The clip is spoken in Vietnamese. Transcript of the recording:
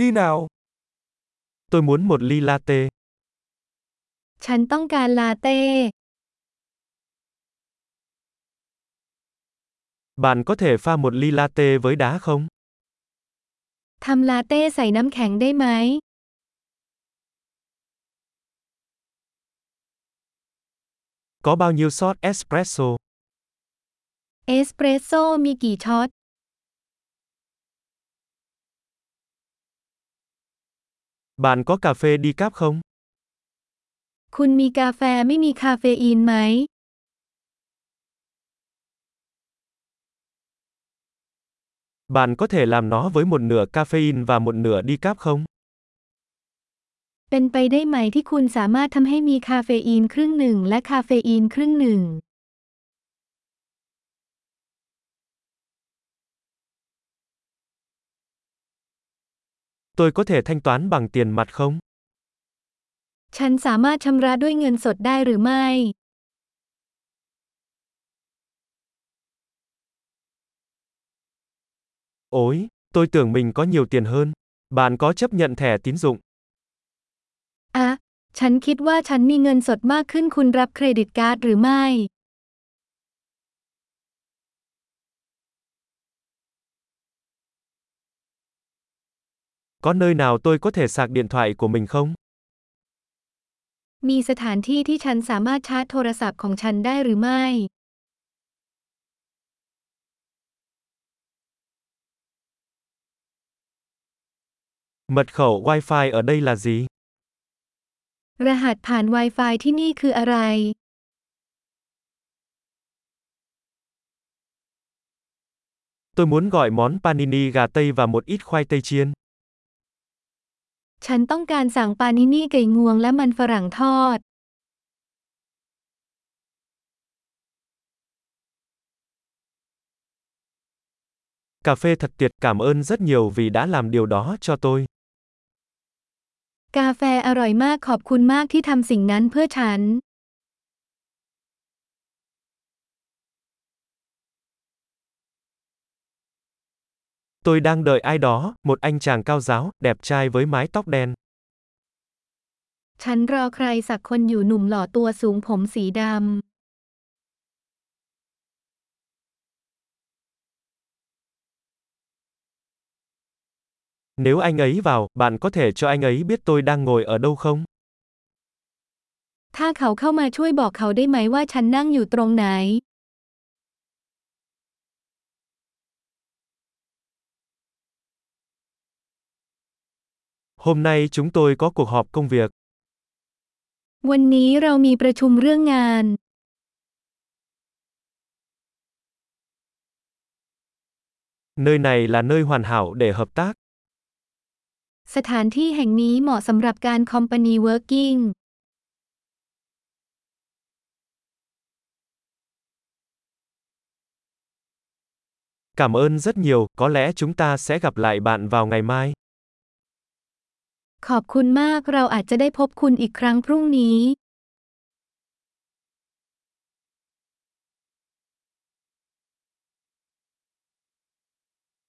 đi nào. Tôi muốn một ly latte. ฉันต้องการลาเต้ Bạn có thể pha một ly latte với đá không? ทำลาเต้ใส่น้ำแข็งได้ไหม Có bao nhiêu shot espresso? เอสเปรสโซ่มีกี่ช็อต Bạn có cà phê decaf không? คุณมีกาแฟไม่มีคาเฟอีนไหม Bạn có thể làm nó với một nửa caffeine và một nửa decaf không? เป็นไปได้ไหมที่คุณสามารถทำให้มีคาเฟอีนครึ่งหนึ่งและคาเฟอีนครึ่งหนึ่ง Tôi có thể thanh toán bằng tiền mặt không? ฉันสามารถชำระด้วยเงินสดได้หรือไม่ Ôi, tôi tưởng mình có nhiều tiền hơn. Bạn có chấp nhận thẻ tín dụng? อะ ฉันคิดว่าฉันมีเงินสดมากขึ้นคุณรับเครดิตการ์ดหรือไม่ Có nơi nào tôi có thể sạc điện thoại của mình không? มีสถานที่ที่ฉันสามารถชาร์จโทรศัพท์ของฉันได้หรือไม่ Mật khẩu Wi-Fi ở đây là gì? รหัสผ่าน Wi-Fi ที่นี่คืออะไร Tôi muốn gọi món panini gà Tây và một ít khoai tây chiên. ฉันต้องการสั่งปานินี่ไก่งวงและมันฝรั่งทอด Cà phê thật tuyệt, cảm ơn rất nhiều vì đã làm điều đó cho tôi. กาแฟอร่อยมากขอบคุณมากที่ทำสิ่งนั้นเพื่อฉัน Tôi đang đợi ai đó, một anh chàng cao giáo, đẹp trai với mái tóc đen. ฉันรอใครสักคนอยู่หนุ่มหล่อตัวสูงผมสีดำ Nếu anh ấy vào, bạn có thể cho anh ấy biết tôi đang ngồi ở đâu không? ถ้าเขาเข้ามาช่วยบอกเขาได้ไหมว่าฉันนั่งอยู่ตรงไหน Hôm nay chúng tôi có cuộc họp công việc. วันนี้เรามีประชุมเรื่องงาน Nơi này là nơi hoàn hảo để hợp tác. สถานที่แห่งนี้เหมาะสำหรับการ Company Working Cảm ơn rất nhiều, có lẽ chúng ta sẽ gặp lại bạn vào ngày mai. ขอบคุณมากเราอาจจะได้พบคุณอีกครั้งพรุ่งนี้